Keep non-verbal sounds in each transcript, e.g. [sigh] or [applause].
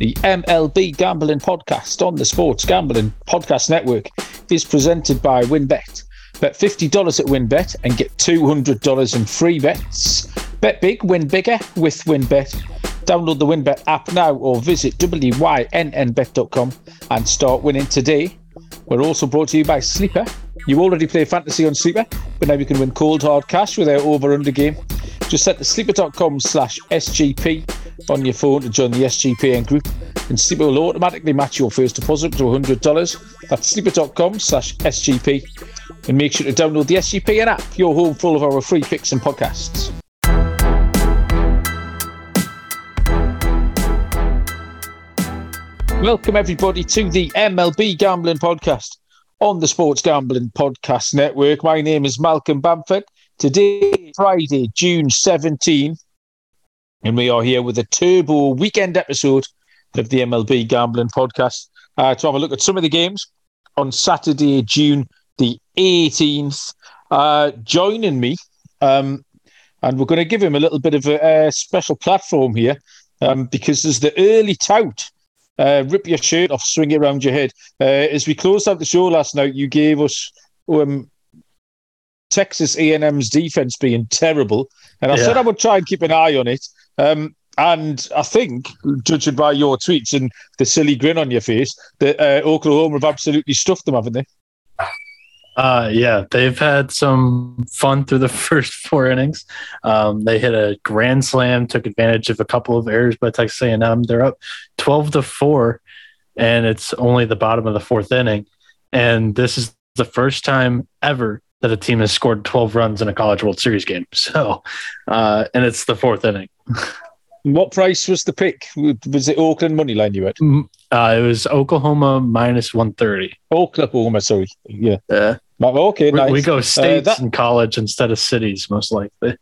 The MLB Gambling Podcast on the Sports Gambling Podcast Network is presented by WynnBET. Bet $50 at WynnBET and get $200 in free bets. Bet big, win bigger with WynnBET. Download the WynnBET app now or visit wynnbet.com and start winning today. We're also brought to you by Sleeper. You already play fantasy on Sleeper, but now you can win cold hard cash with our over under game. Just set the sleeper.com slash SGP on your phone to join the SGPN group, and Sleeper will automatically match your first deposit to $100. That's sleeper.com slash SGP. And make sure to download the SGPN app, your home full of our free picks and podcasts. Welcome, everybody, to the MLB Gambling Podcast on the Sports Gambling Podcast Network. My name is Malcolm Bamford. Today, Friday, June 17, and we are here with a turbo weekend episode of the MLB Gambling Podcast uh, to have a look at some of the games on Saturday, June the 18th. Uh, joining me, um, and we're going to give him a little bit of a, a special platform here um, because there's the early tout. Uh, rip your shirt off, swing it around your head. Uh, as we closed out the show last night, you gave us um, Texas A&M's defense being terrible, and I yeah. said I would try and keep an eye on it. Um, and I think, judging by your tweets and the silly grin on your face, that uh, Oklahoma have absolutely stuffed them, haven't they? Uh, yeah, they've had some fun through the [laughs] first four innings. Um, they hit a grand slam, took advantage of a couple of errors by Texas A&M. They're up twelve to four, and it's only the bottom of the fourth inning. And this is the first time ever that a team has scored twelve runs in a College World Series game. [laughs] So, uh, and it's the fourth inning. What price was the pick? Was it Oakland money line you had? Mm, uh, it was Oklahoma minus one thirty. Oklahoma, sorry. Yeah. Yeah. Okay, we, nice. we go states uh, that, and college instead of cities, most likely.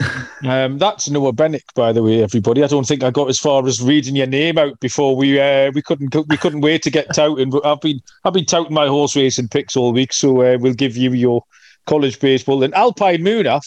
[laughs] um, that's Noah Bennick, by the way, everybody. I don't think I got as far as reading your name out before we uh, we couldn't we couldn't wait to get touting. But I've been I've been touting my horse racing picks all week, so uh, we'll give you your college baseball and Alpine Munaf.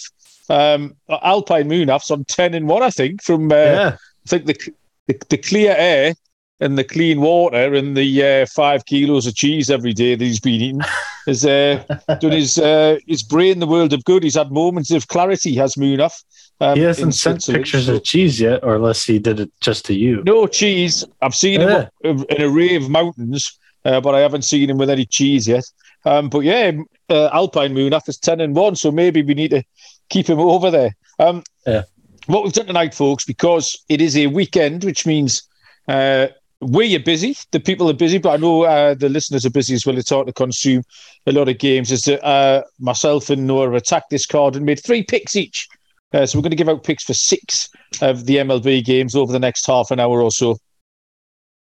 Um, Alpine Munaf's on ten and one, I think. From uh, yeah. I think the, the, the clear air and the clean water and the uh, five kilos of cheese every day that he's been eating [laughs] has uh, done his uh, his brain the world of good. He's had moments of clarity. Has Munaf? Um, he hasn't sent pictures of cheese yet, or unless he did it just to you. No cheese. I've seen yeah. him in an array of mountains, uh, but I haven't seen him with any cheese yet. Um, but yeah, uh, Alpine Munaf is ten and one, so maybe we need to keep him over there. Um, yeah. What we've done tonight, folks, because it is a weekend, which means uh, we are busy. The people are busy, but I know uh, the listeners are busy as well. It's hard to consume a lot of games. Is that uh, myself and Noah attacked this card and made three picks each. Uh, so we're going to give out picks for six of the MLB games over the next half an hour or so.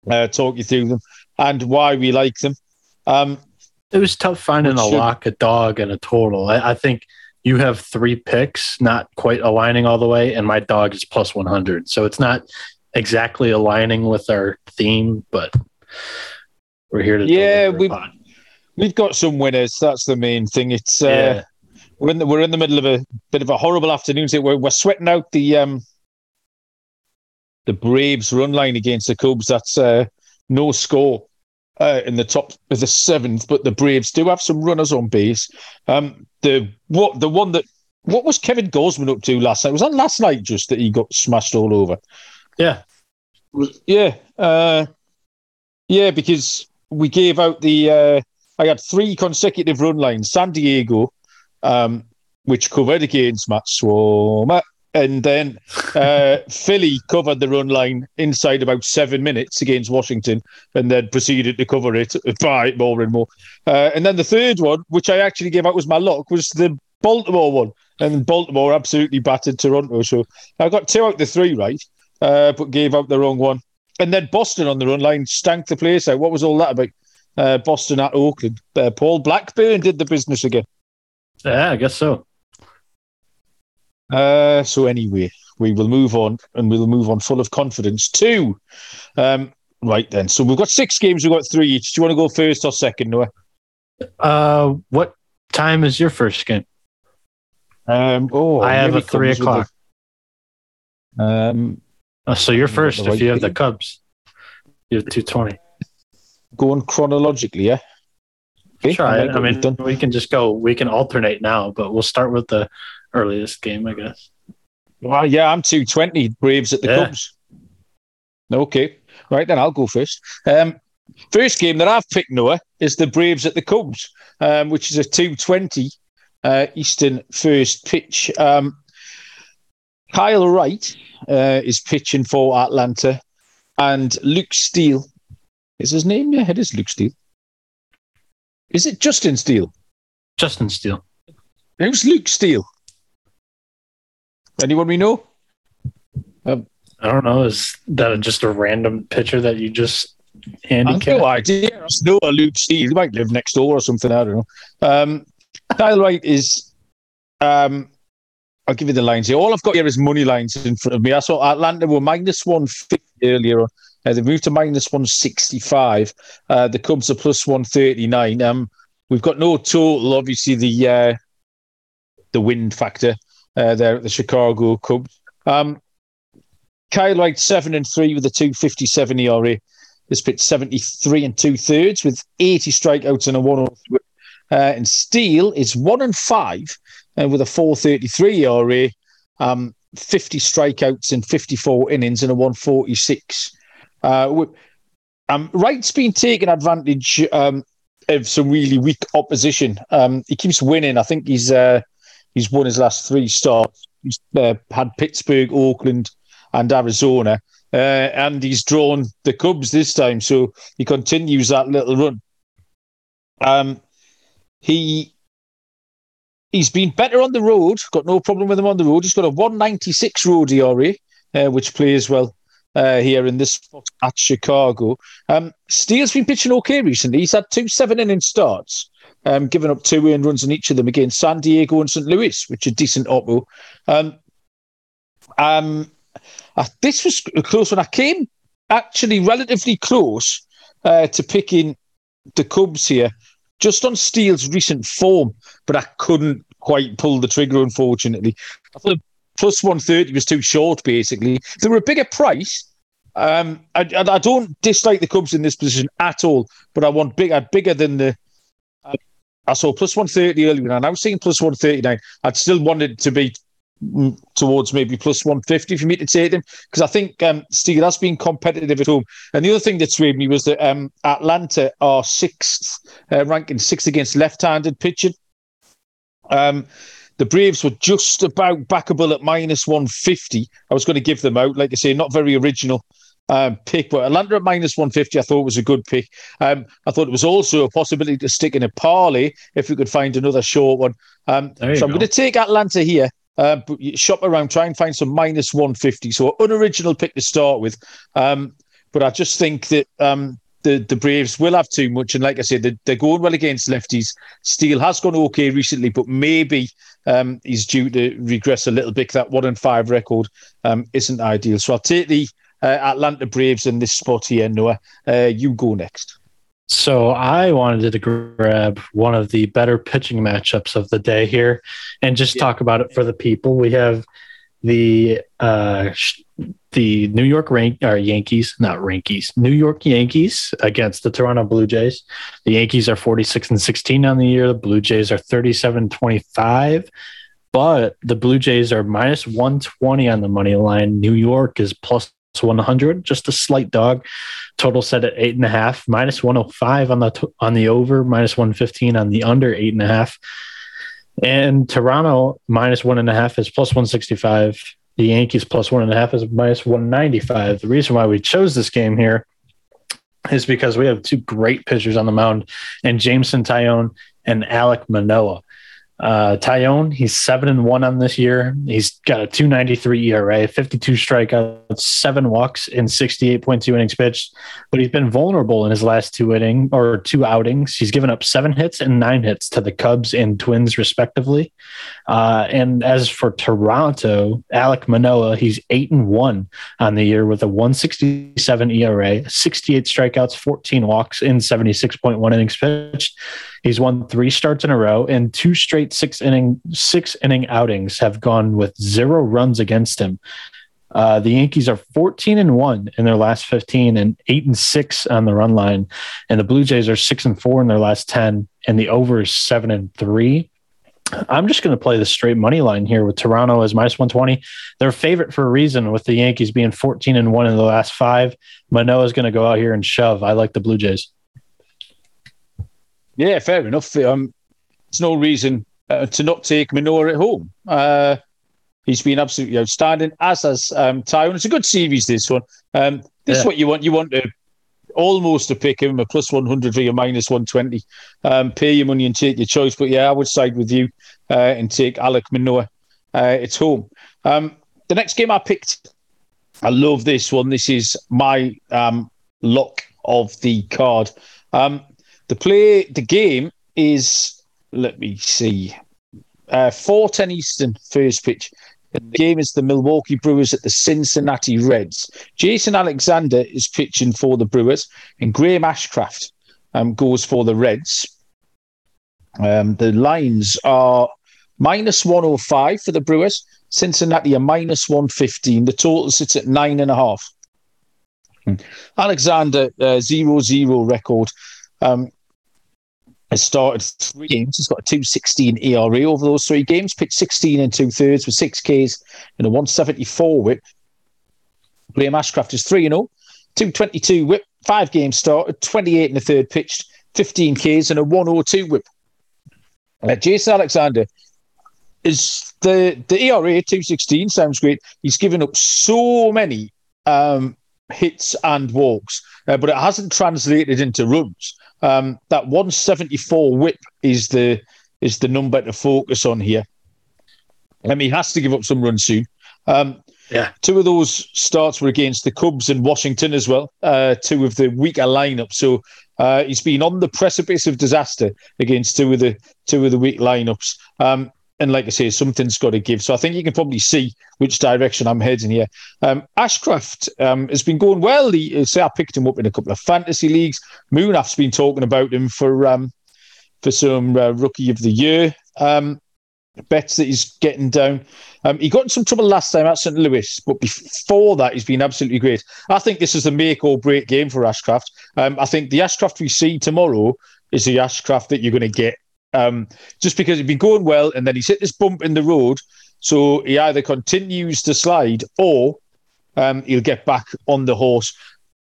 Uh, talk you through them and why we like them. Um, it was tough finding a lock, a dog, and a total. I, I think you have three picks, not quite aligning all the way, and my dog is plus 100. So it's not exactly aligning with our theme, but we're here to. Yeah, we've, we've got some winners. That's the main thing. It's. Uh, yeah. We're in the we're in the middle of a bit of a horrible afternoon. So we're we're sweating out the um the Braves run line against the Cubs. That's uh, no score uh, in the top of the seventh, but the Braves do have some runners on base. Um, the what the one that what was Kevin Gausman up to last night? Was that last night just that he got smashed all over? Yeah, yeah, uh, yeah. Because we gave out the uh, I had three consecutive run lines. San Diego, um, which covered against Matt Swarmer, and then uh, Philly covered the run line inside about seven minutes against Washington, and then proceeded to cover it [laughs] by more and more. Uh, and then the third one, which I actually gave out was my luck, was the Baltimore one, and Baltimore absolutely battered Toronto. So I got two out of the three right, uh, but gave out the wrong one. And then Boston on the run line stank the place out. What was all that about? Uh, Boston at Oakland. Uh, Paul Blackburn did the business again. Yeah, I guess so. Uh, so anyway, we will move on, and we'll move on full of confidence too. Um, right then, so we've got six games. We've got three each. Do you want to go first or second, Noah? Uh, what time is your first game? Um, oh, I have a three o'clock. um, oh, so you're first if you have the Cubs. You have 220. Going chronologically, yeah. Okay, Try like it. I mean, done. we can just go. We can alternate now, but we'll start with the earliest game, I guess. Well, yeah, I'm 220. Braves at the Yeah. Cubs. Okay, right then I'll go first. Um, first game that I've picked, Noah, is the Braves at the Cubs, um, which is a 220 uh, Eastern first pitch. Um, Kyle Wright uh, is pitching for Atlanta, and Luke Steele is his name. Yeah, it is Luke Steele. Is it Justin Steele? Justin Steele. Who's Luke Steele? Anyone we know? I don't know. Is that just a random pitcher that you just I've no idea. I know a Luke Steele. He might live next door or something. I don't know. Um, Kyle Wright is. Um, I'll give you the lines here. All I've got here is money lines in front of me. I saw Atlanta were minus 150 earlier. on. Uh, they've moved to minus 165. Uh, the Cubs are plus 139. Um, we've got no total, obviously, the uh, the wind factor uh, there at the Chicago Cubs. Um, Kyle Wright, 7 and 3 with a 257 ERA. This pitch 73 and two thirds with 80 strikeouts and a 103. Uh, and Steele is one and five uh, with a 433 ERA, um, 50 strikeouts in 54 innings and a 146. Uh, um, Wright's been taking advantage um, of some really weak opposition. Um, he keeps winning. I think he's uh, he's won his last three starts. He's uh, had Pittsburgh, Oakland, and Arizona uh, and he's drawn the Cubs this time, so he continues that little run. Um, he he's been better on the road. Got no problem with him on the road. He's got a 196 road ERA, uh, which plays well uh, here in this spot at Chicago. Um, Steele's been pitching okay recently. He's had two seven inning starts. Um, up two earned runs in each of them against San Diego and St. Louis, which are decent oppo. Um, um, this was a close one. I came actually relatively close uh, to picking the Cubs here, just on Steele's recent form, but I couldn't quite pull the trigger, unfortunately. I thought plus 130 was too short, basically. They were a bigger price, um, I, I, I don't dislike the Cubs in this position at all, but I want bigger, bigger than the. I saw plus 130 earlier, and I was seeing plus 139. I'd still wanted to be towards maybe plus 150 for me to take them because I think um, Steele has been competitive at home. And the other thing that swayed me was that um, Atlanta are sixth, uh, ranking sixth against left-handed pitching. Um, the Braves were just about backable at minus 150. I was going to give them out, like I say, not very original um, pick, but Atlanta at minus 150, I thought was a good pick. Um, I thought it was also a possibility to stick in a parlay if we could find another short one. Um, so I'm going to take Atlanta here. Uh, shop around, try and find some minus 150. So unoriginal pick to start with. Um, but I just think that um, the the Braves will have too much. And like I said, they're, they're going well against lefties. Steele has gone okay recently, but maybe um, he's due to regress a little bit. That one and five record um, isn't ideal. So I'll take the uh, Atlanta Braves in this spot here, Noah. Uh, you go next. So I wanted to grab one of the better pitching matchups of the day here and just Yeah. talk about it for the people. We have the uh, the New York rank or Yankees, not Yankees, New York Yankees against the Toronto Blue Jays. The Yankees are 46 and 16 on the year. The Blue Jays are 37 25. But the Blue Jays are minus 120 on the money line. New York is plus 100, just a slight dog. Total set at eight and a half, minus 105 on the on the over, minus 115 on the under eight and a half. And Toronto minus one and a half is plus 165. The Yankees plus one and a half is minus 195. The reason why we chose this game here is because we have two great pitchers on the mound, and Jameson Taillon and Alek Manoah. Uh, Taillon, he's seven and one on this year. He's got a 293 ERA, 52 strikeouts, seven walks in 68.2 innings pitched. But he's been vulnerable in his last two inning or two outings. He's given up seven hits and nine hits to the Cubs and Twins, respectively. Uh, and as for Toronto, Alek Manoah, he's eight and one on the year with a 167 ERA, 68 strikeouts, 14 walks in 76.1 innings pitched. He's won three starts in a row, and two straight six inning six inning outings have gone with zero runs against him. Uh, the Yankees are 14 and one in their last 15 and eight and six on the run line, and the Blue Jays are six and four in their last 10, and the over is seven and three. I'm just going to play the straight money line here with Toronto as minus 120. They're favorite for a reason with the Yankees being 14 and 1 in the last five. Manoah is going to go out here and shove. I like the Blue Jays. Yeah, fair enough. Um, there's no reason uh, to not take Manoah at home. Uh, he's been absolutely outstanding, as has um, Taillon. It's a good series, this one. Um, this yeah. is what you want. You want to almost to pick him a plus 100 for your minus 120. Um, pay your money and take your choice. But yeah, I would side with you uh, and take Alek Manoah. Uh, it's home. Um, the next game I picked, I love this one. This is my um, lock of the card. Um, the play, the game is, let me see, uh, 410 Eastern first pitch. The game is the Milwaukee Brewers at the Cincinnati Reds. Jason Alexander is pitching for the Brewers, and Graham Ashcraft um, goes for the Reds. Um, the lines are minus 105 for the Brewers. Cincinnati are minus 115. The total sits at nine and a half. Hmm. Alexander, uh, zero zero record. Um, has started three games. He's got a 216 ERA over those three games, pitched 16 and two thirds with six Ks and a 174 whip. Graham Ashcraft is 3 0, 222 whip, five games started, 28 and a third pitched, 15 Ks and a 102 whip. Uh, Jason Alexander is the, the ERA 216 sounds great. He's given up so many um, hits and walks, uh, but it hasn't translated into runs. Um, that 174 whip is the is the number to focus on here. I mean, he has to give up some runs soon. Um, yeah. Two of those starts were against the Cubs and Washington as well, uh, two of the weaker lineups. So uh, he's been on the precipice of disaster against two of the two of the weak lineups. Um, and like I say, something's got to give. So I think you can probably see which direction I'm heading here. Um, Ashcraft um, has been going well. He, uh, say I picked him up in a couple of fantasy leagues. Munaf's been talking about him for um, for some uh, rookie of the year um, bets that he's getting down. Um, he got in some trouble last time at St. Louis, but before that, he's been absolutely great. I think this is the make or break game for Ashcraft. Um, I think the Ashcraft we see tomorrow is the Ashcraft that you're going to get um, just because he'd been going well and then he's hit this bump in the road. So he either continues to slide or um, he'll get back on the horse.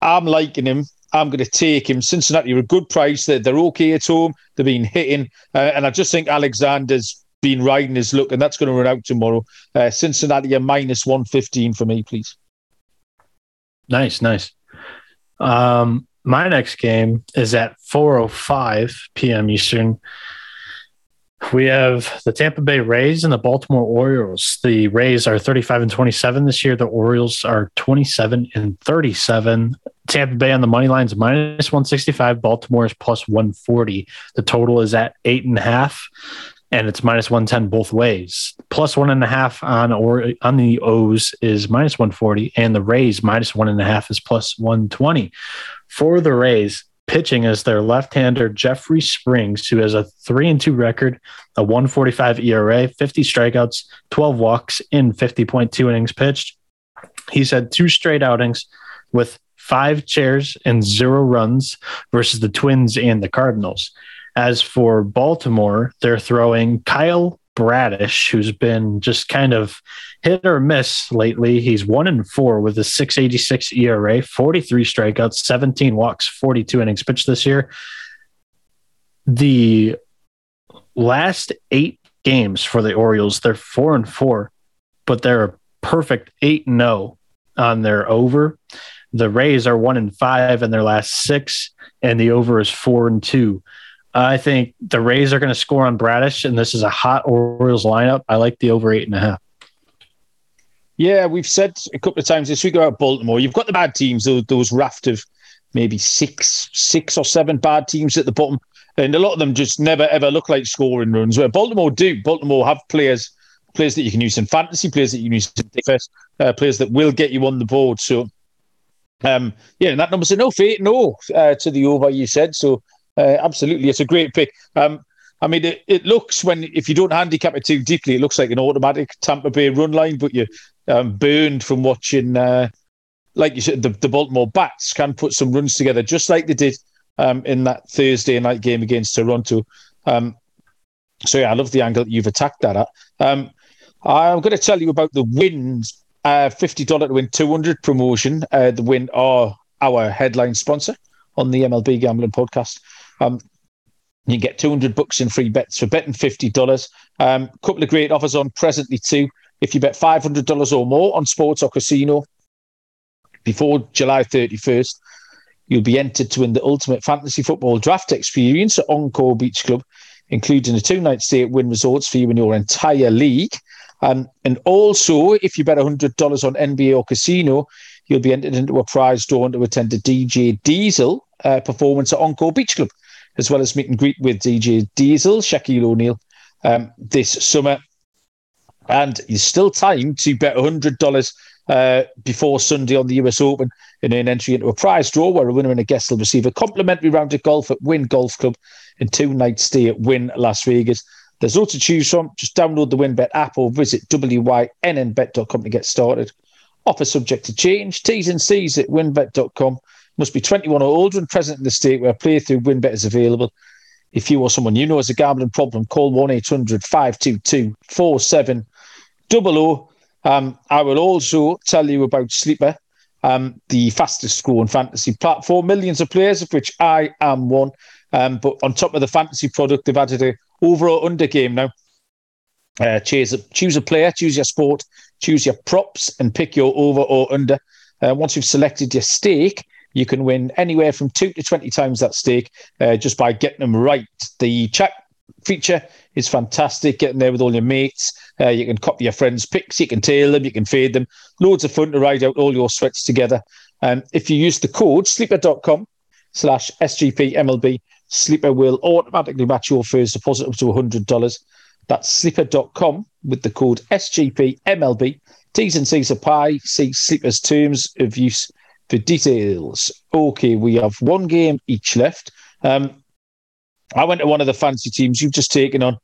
I'm liking him. I'm going to take him. Cincinnati are a good price. They're, they're okay at home. They've been hitting. Uh, and I just think Alexander's been riding his look, and that's going to run out tomorrow. Uh, Cincinnati are minus 115 for me, please. Nice, nice. Um, my next game is at 4.05 p.m. Eastern. We have the Tampa Bay Rays and the Baltimore Orioles. The Rays are 35 and 27 this year. The Orioles are 27 and 37. Tampa Bay on the money line is minus 165. Baltimore is plus 140. The total is at eight and a half, and it's minus 110 both ways. Plus one and a half on or on the O's is minus 140, and the Rays minus one and a half is plus 120. For the Rays, pitching is their left-hander Jeffrey Springs, who has a three and two record, a 145 ERA, 50 strikeouts, 12 walks in 50.2 innings pitched. He's had two straight outings with five chairs and zero runs versus the Twins and the Cardinals. As for Baltimore, they're throwing Kyle Bradish, who's been just kind of hit or miss lately. He's one and four with a 686 ERA, 43 strikeouts, 17 walks, 42 innings pitched this year. The last eight games for the Orioles, they're four and four, but they're a perfect eight and zero on their over. The Rays are one and five in their last six, and the over is four and two. I think the Rays are going to score on Bradish, and this is a hot Orioles lineup. I like the over eight and a half. Yeah, we've said a couple of times this week about Baltimore. You've got the bad teams, those, raft of maybe six, six or seven bad teams at the bottom, and a lot of them just never ever look like scoring runs. Where Baltimore do, Baltimore have players, players that you can use in fantasy, players that you can use in defense, uh, players that will get you on the board. So, um, yeah, and that number's a no, eight no uh, to the over. You said so. Uh, absolutely, it's a great pick. Um, I mean, it, it looks when if you don't handicap it too deeply, it looks like an automatic Tampa Bay run line, but you're um, burned from watching. Uh, like you said, the, the Baltimore Bats can put some runs together, just like they did um, in that Thursday night game against Toronto. Um, so yeah, I love the angle you've attacked that at. Um, I'm going to tell you about the wins. Uh, $50 to win 200 promotion. Uh, the win are our headline sponsor on the MLB Gambling Podcast. Um, you get 200 bucks in free bets for betting $50. A um, couple of great offers on presently too. If you bet $500 or more on sports or casino before July 31st, you'll be entered to win the ultimate fantasy football draft experience at Encore Beach Club, including a two night stay at Wynn Resorts for you and your entire league. Um, and also, if you bet $100 on NBA or casino, you'll be entered into a prize drawn to attend a DJ Diesel uh, performance at Encore Beach Club, as well as meet and greet with DJ Diesel, Shaquille O'Neal, um, this summer. And there's still time to bet $100 uh, before Sunday on the US Open and an entry into a prize draw where a winner and a guest will receive a complimentary round of golf at Wynn Golf Club and two night stay at Wynn Las Vegas. There's lots to choose from. Just download the WynnBet app or visit wynnbet.com to get started. Offer subject to change. T's and C's at wynnbet.com. Must be 21 or older and present in the state where playthrough WynnBET is available. If you or someone you know has a gambling problem, call 1 800 522 4700. Um, I will also tell you about Sleeper, um, the fastest growing fantasy platform. Millions of players, of which I am one. Um, but on top of the fantasy product, they've added a over or under game now. Uh, choose, a, choose a player, choose your sport, choose your props, and pick your over or under. Uh, once you've selected your stake, you can win anywhere from two to 20 times that stake uh, just by getting them right. The chat feature is fantastic. Getting there with all your mates. Uh, you can copy your friends' picks, you can tail them, you can fade them. Loads of fun to ride out all your sweats together. Um, if you use the code sleeper.com slash SGPMLB, Sleeper will automatically match your first deposit up to $100. That's sleeper.com with the code SGPMLB. T's and C's apply. See Sleeper's terms of use for details. Okay, we have one game each left. Um, I went to one of the fancy teams you've just taken on,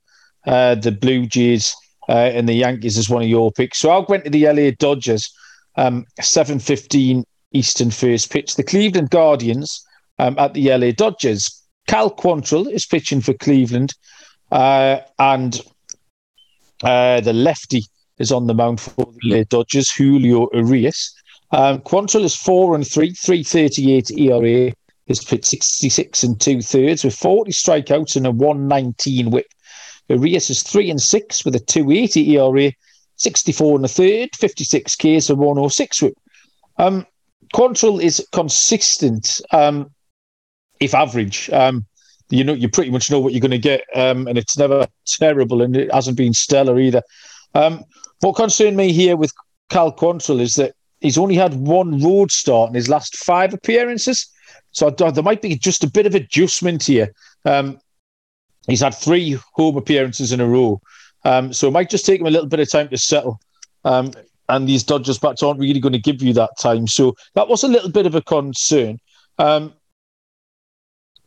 uh, the Blue Jays uh, and the Yankees as one of your picks. So I went to the LA Dodgers, um, 7.15 Eastern first pitch. The Cleveland Guardians um, at the LA Dodgers. Cal Quantrill is pitching for Cleveland, uh, and uh, the lefty is on the mound for the Dodgers, Julio Urias. Um, Quantrill is four and three, three thirty eight ERA. He's pitched sixty six and two thirds with forty strikeouts and a one nineteen whip. Urias is three and six with a two eighty ERA, sixty four and a third, fifty six Ks and one oh six whip. Um, Quantrill is consistent. Um, if average. Um, you know, you pretty much know what you're going to get, um, and it's never terrible, and it hasn't been stellar either. Um, what concerned me here with Cal Quantrill is that he's only had one road start in his last five appearances, so there might be just a bit of adjustment here. Um, he's had three home appearances in a row, um, so it might just take him a little bit of time to settle. Um, and these Dodgers bats aren't really going to give you that time, so that was a little bit of a concern. Um,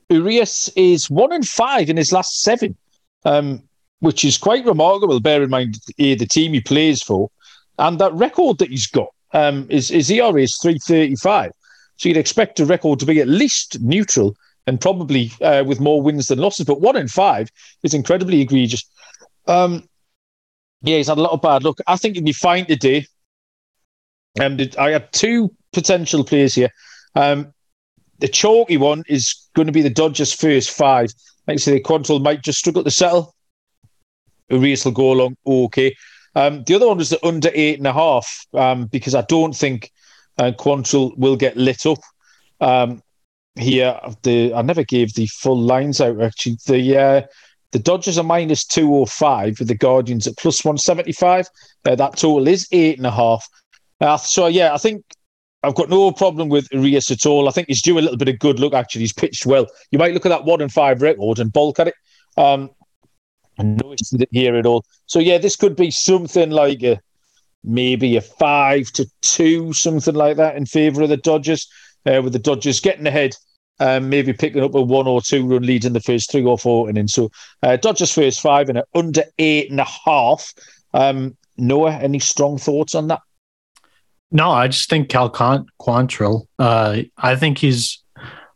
Urias is one and five in his last seven, um, which is quite remarkable. Bear in mind the, team he plays for, and that record that he's got um, is his ERA is three thirty five. So you'd expect a record to be at least neutral and probably uh, with more wins than losses. But one in five is incredibly egregious. Um, yeah, he's had a lot of bad luck. I think he'd be fine today. And um, I had two potential players here. Um, the chalky one is going to be the Dodgers' first five. Like I say, Quantrill might just struggle to settle. Urias will go along okay. Um, the other one is the under eight and a half um, because I don't think uh, Quantrill will get lit up um, here. The I never gave the full lines out actually. The uh, the Dodgers are minus two or oh five with the Guardians at plus one seventy five. Uh, that total is eight and a half. Uh, so yeah, I think I've got no problem with Urias at all. I think he's due a little bit of good luck, actually. He's pitched well. You might look at that one and five record and bulk at it. Um, no issue here at all. So, yeah, this could be something like a maybe a five to two, something like that, in favour of the Dodgers, uh, with the Dodgers getting ahead um, maybe picking up a one or two run lead in the first three or four innings. So uh, Dodgers first five and under eight and a half. Um, Noah, any strong thoughts on that? No, I just think Cal Quantrill. Uh, I think he's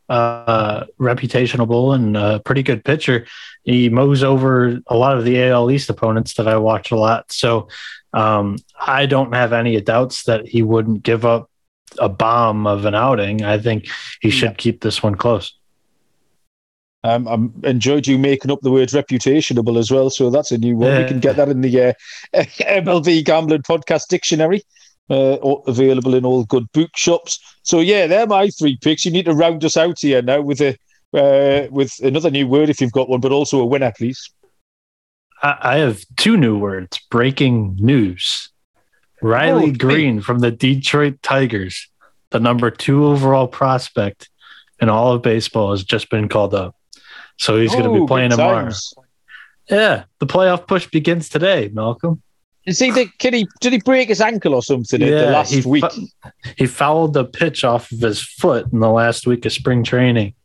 uh, reputationable and a pretty good pitcher. He mows over a lot of the AL East opponents that I watch a lot. So um, I don't have any doubts that he wouldn't give up a bomb of an outing. I think he should keep this one close. Um, I enjoyed you making up the word reputationable as well. So that's a new one. Yeah. We can get that in the uh, [laughs] MLB Gambling Podcast Dictionary uh, available in all good bookshops. So yeah, they're my three picks. You need to round us out here now with a uh, with another new word if you've got one, but also a winner, please. I have two new words. Breaking news. Riley oh, Greene from the Detroit Tigers, the number two overall prospect in all of baseball, has just been called up. So he's oh, going to be playing tomorrow. Yeah, the playoff push begins today, Malcolm. Is he the, can he did he break his ankle or something yeah, the last he week? he fouled the pitch off of his foot in the last week of spring training.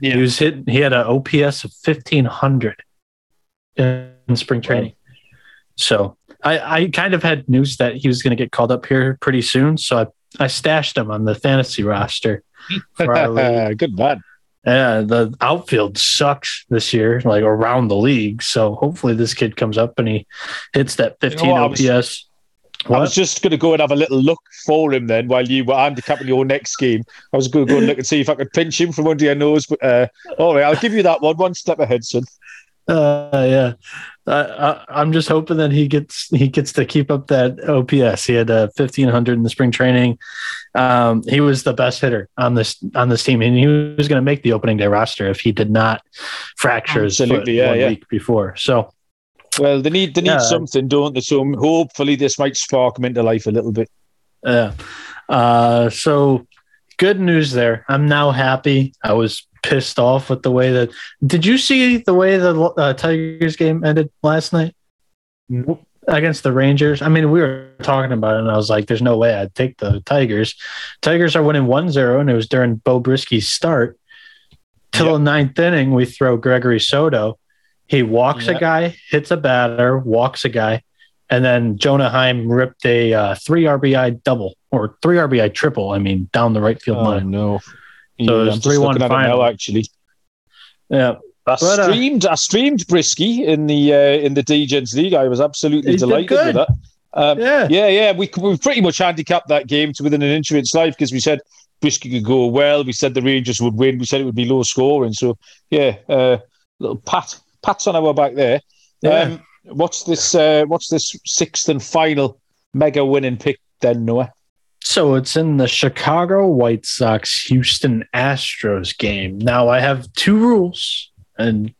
Yeah. He was hit he had an OPS of fifteen hundred in spring training. So I, I kind of had news that he was going to get called up here pretty soon. So I, I stashed him on the fantasy roster. [laughs] Good man. Yeah, the outfield sucks this year, like around the league. So hopefully this kid comes up and he hits that 15 you know OPS. I was, I was just going to go and have a little look for him then while you were handicapping your next game. I was going to go and look and see if I could pinch him from under your nose. But uh, all right, I'll give you that one, one step ahead, son. Uh, yeah, I, I, am just hoping that he gets he gets to keep up that OPS. He had a 1500 in the spring training. Um, he was the best hitter on this on this team, and he was going to make the opening day roster if he did not fracture his foot yeah, one yeah. week before. So, well, they need they need yeah. something, don't they? So hopefully this might spark him into life a little bit. Yeah. Uh, so good news there. I'm now happy. I was pissed off with the way that. Did you see the way the uh, Tigers game ended last night against the Rangers? I mean, we were talking about it, and I was like, "There's no way I'd take the Tigers." Tigers are winning 1-0, and it was during Beau Brieske's start. Till yep. the ninth inning, we throw Gregory Soto. He walks yep. a guy, hits a batter, walks a guy, and then Jonah Heim ripped a uh, three RBI double or three RBI triple. I mean, down the right field oh, line. No, so yeah, it's three one final. Now, actually, yeah. I but, uh, streamed. I streamed Brieske in the uh, in the Degens League. I was absolutely delighted with that. Um, yeah, yeah, yeah. We we pretty much handicapped that game to within an inch of its life because we said Brieske could go well. We said the Rangers would win. We said it would be low scoring. So yeah, uh, little pat pats on our back there. Yeah. Um, what's this? Uh, what's this sixth and final mega winning pick then, Noah? So it's in the Chicago White Sox Houston Astros game. Now I have two rules, and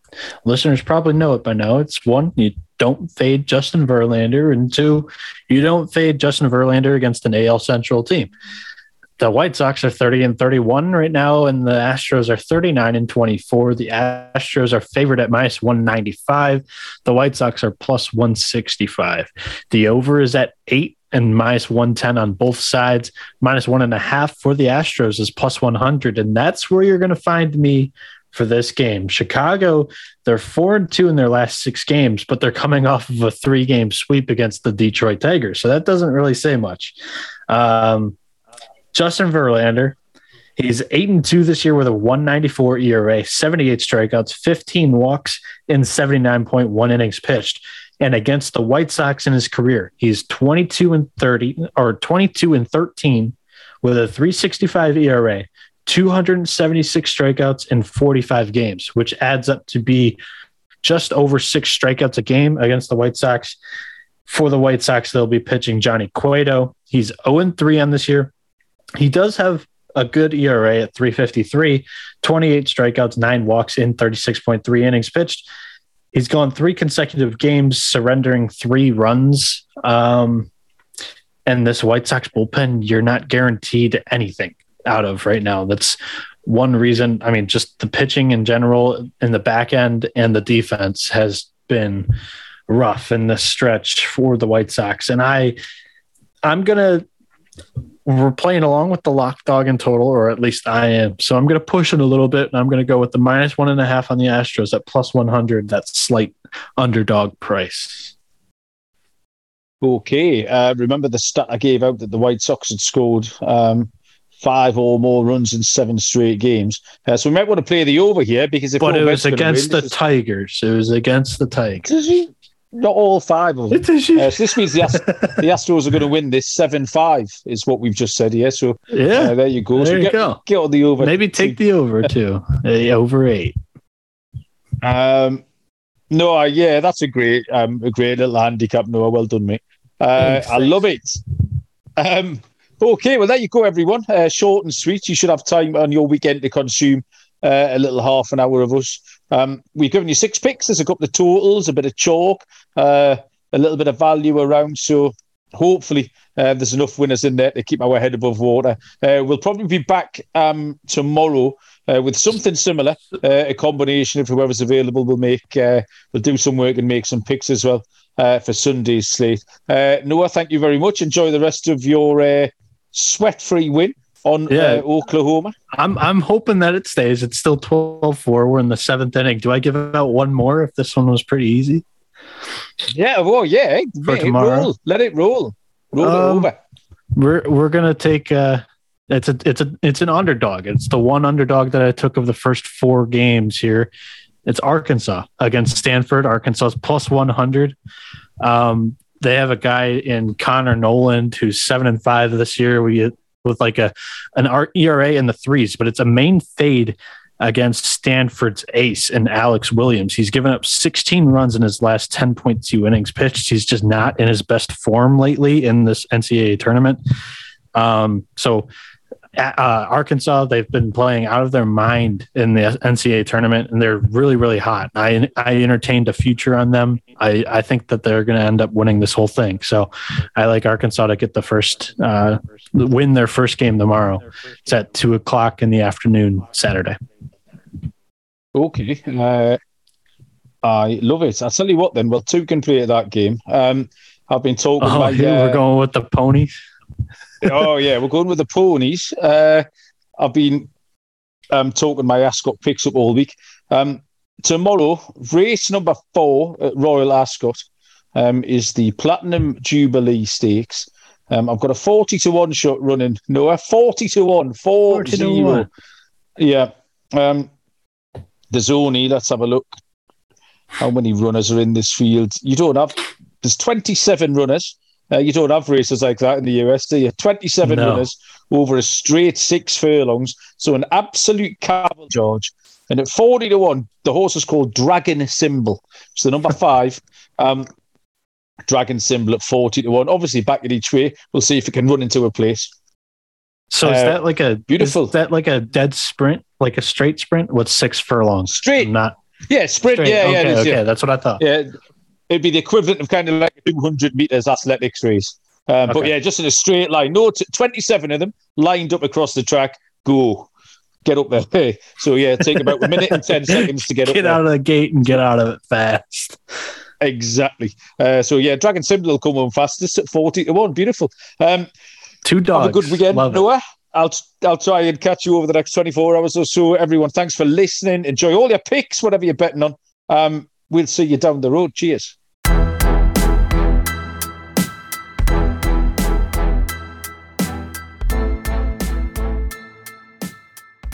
listeners probably know it by now. It's one, you don't fade Justin Verlander, and two, you don't fade Justin Verlander against an AL Central team. The White Sox are 30 and 31 right now, and the Astros are 39 and 24. The Astros are favored at minus 195. The White Sox are plus 165. The over is at eight and minus 110 on both sides. Minus one and a half for the Astros is plus 100. And that's where you're going to find me for this game. Chicago, they're four and two in their last six games, but they're coming off of a three game sweep against the Detroit Tigers. So that doesn't really say much. Um, Justin Verlander, he's eight and two this year with a 194 ERA, 78 strikeouts, 15 walks, and 79.1 innings pitched and against the White Sox in his career. He's 22 and 30 or 22 and 13 with a 365 ERA, 276 strikeouts in 45 games, which adds up to be just over six strikeouts a game against the White Sox. For the White Sox, they'll be pitching Johnny Cueto. He's 0 3 on this year. He does have a good ERA at 353, 28 strikeouts, nine walks in 36.3 innings pitched he's gone three consecutive games surrendering three runs. Um, and this White Sox bullpen, you're not guaranteed anything out of right now. That's one reason. I mean, just the pitching in general in the back end and the defense has been rough in this stretch for the White Sox. And I, I'm gonna we're playing along with the lock dog in total, or at least I am. So I'm going to push it a little bit, and I'm going to go with the minus one and a half on the Astros at plus 100. That slight underdog price. Okay. Uh, remember the stat I gave out that the White Sox had scored um, five or more runs in seven straight games. Uh, so we might want to play the over here because if but it was against win, the Tigers. It was against the Tigers. Not all five of them. Uh, so this means the, Ast- the Astros are going to win this seven five. Is what we've just said here. So yeah, uh, there you go. There so you get, go. Get on the over. Maybe take the over too. [laughs] over eight. Um, no, yeah, that's a great, um, a great little handicap. Noah, well done, mate. Uh, I love it. Um, okay, well there you go, everyone. Uh, short and sweet. You should have time on your weekend to consume uh, a little half an hour of us. Um, we've given you six picks. There's a couple of totals, a bit of chalk, uh, a little bit of value around. So hopefully uh, there's enough winners in there to keep our head above water. Uh, we'll probably be back um, tomorrow uh, with something similar, uh, a combination of whoever's available. We'll make, uh, we'll do some work and make some picks as well uh, for Sunday's slate. Noah, thank you very much. Enjoy the rest of your sweat-free win on yeah. Oklahoma. I'm I'm hoping that it stays. It's still 12-4. We're in the seventh inning. Do I give out one more if this one was pretty easy? Yeah, well, yeah. For tomorrow. Roll. Let it roll. Roll um, it over. We're we're gonna take uh it's a it's a it's an underdog. It's the one underdog that I took of the first four games here. It's Arkansas against Stanford. Arkansas is plus one hundred. Um, they have a guy in Connor Noland who's seven and five this year. We with like a an ERA in the threes, but it's a main fade against Stanford's ace and Alex Williams. He's given up 16 runs in his last 10.2 innings pitched. He's just not in his best form lately in this NCAA tournament. Um, so uh, Arkansas, they've been playing out of their mind in the NCAA tournament, and they're really, really hot. I I entertained a future on them. I, I think that they're going to end up winning this whole thing. So I like Arkansas to get the first uh, win their first game tomorrow. It's at two o'clock in the afternoon Saturday. Okay. Uh, I love it. I'll tell you what then. Well, two can play at that game. Um, I've been talking oh, [laughs] we're going with the ponies. Oh, yeah. We're going with the ponies. Uh, I've been um, talking my Ascot picks up all week. Um, tomorrow, race number four at Royal Ascot um, is the Platinum Jubilee Stakes. Um, I've got a 40 to 1 shot running. No, a 40 to 1. 4 40 to 1. Yeah. Um, there's only, let's have a look. How many runners are in this field? You don't have, there's 27 runners. Uh, you don't have races like that in the US, do you? 27 no. runners over a straight six furlongs. So an absolute cavalry, George. And at 40 to 1, the horse is called Dragon Symbol. So the number [laughs] five. Um, Dragon Symbol at 40 to 1. Obviously, back at each way. We'll see if it can run into a place. So is uh, that like a beautiful? Is that like a dead sprint, like a straight sprint with six furlongs? Straight, not yeah, sprint. Straight. Yeah, okay, yeah, okay, yeah. That's what I thought. Yeah, it'd be the equivalent of kind of like a 200 meters athletics race. Um, okay. But yeah, just in a straight line. No, t- 27 of them lined up across the track. Go, get up there. [laughs] Hey. So yeah, take about a minute and 10 [laughs] seconds to get, get up. Get out of the gate and get out of it fast. Exactly. Uh, so yeah, Dragon Symbol will come on fastest at 40 to 1. Beautiful. Um, Two dogs. Have a good weekend, Love Noah. It. I'll I'll try and catch you over the next 24 hours or so. Everyone, thanks for listening. Enjoy all your picks, whatever you're betting on. Um, we'll see you down the road. Cheers.